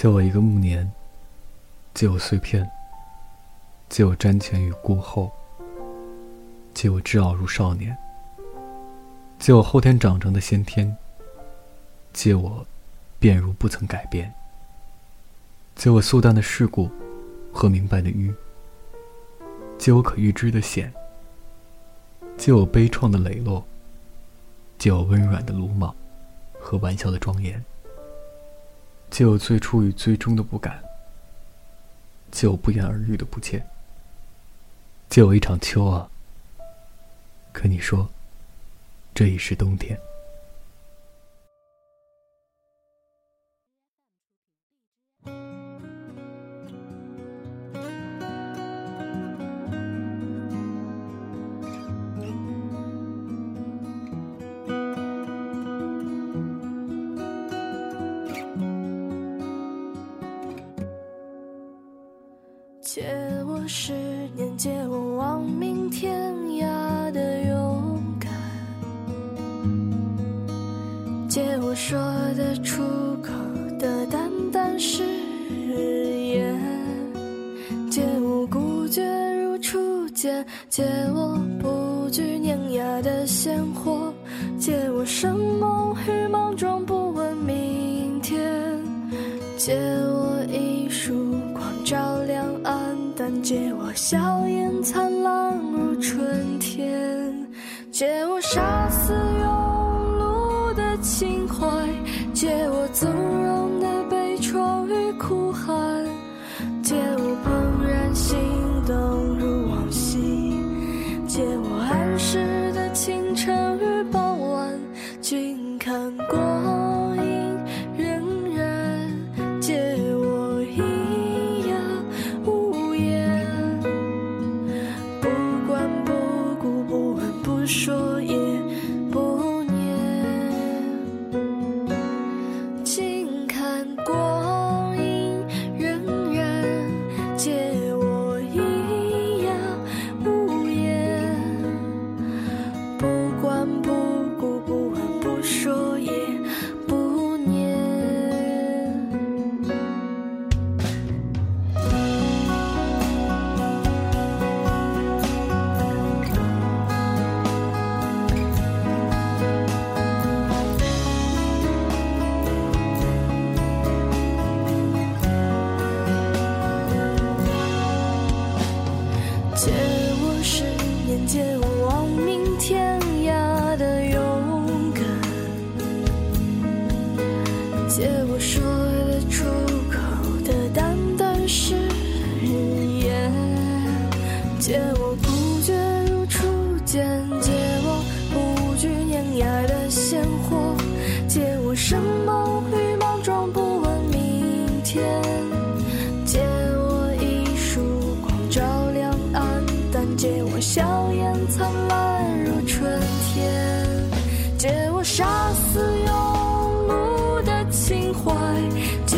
借我一个暮年，借我碎片，借我瞻前与顾后，借我稚傲如少年，借我后天长成的先天，借我变如不曾改变，借我素淡的世故和明白的愚，借我可预知的险，借我悲怆的磊落，借我温软的鲁莽和玩笑的庄严。借我最初与最终的不敢，借我不言而喻的不见，借我一场秋啊！可你说，这已是冬天。借我十年，借我亡命天涯的勇敢，借我说得出口的淡淡誓言，借我孤绝如初见，借我不惧碾压的鲜活，借我生猛与莽撞，不问明天，借我一束照亮。借我笑颜灿烂如春天，借我杀死庸碌的情怀，借我纵容借我说得出口的淡淡誓言，借坏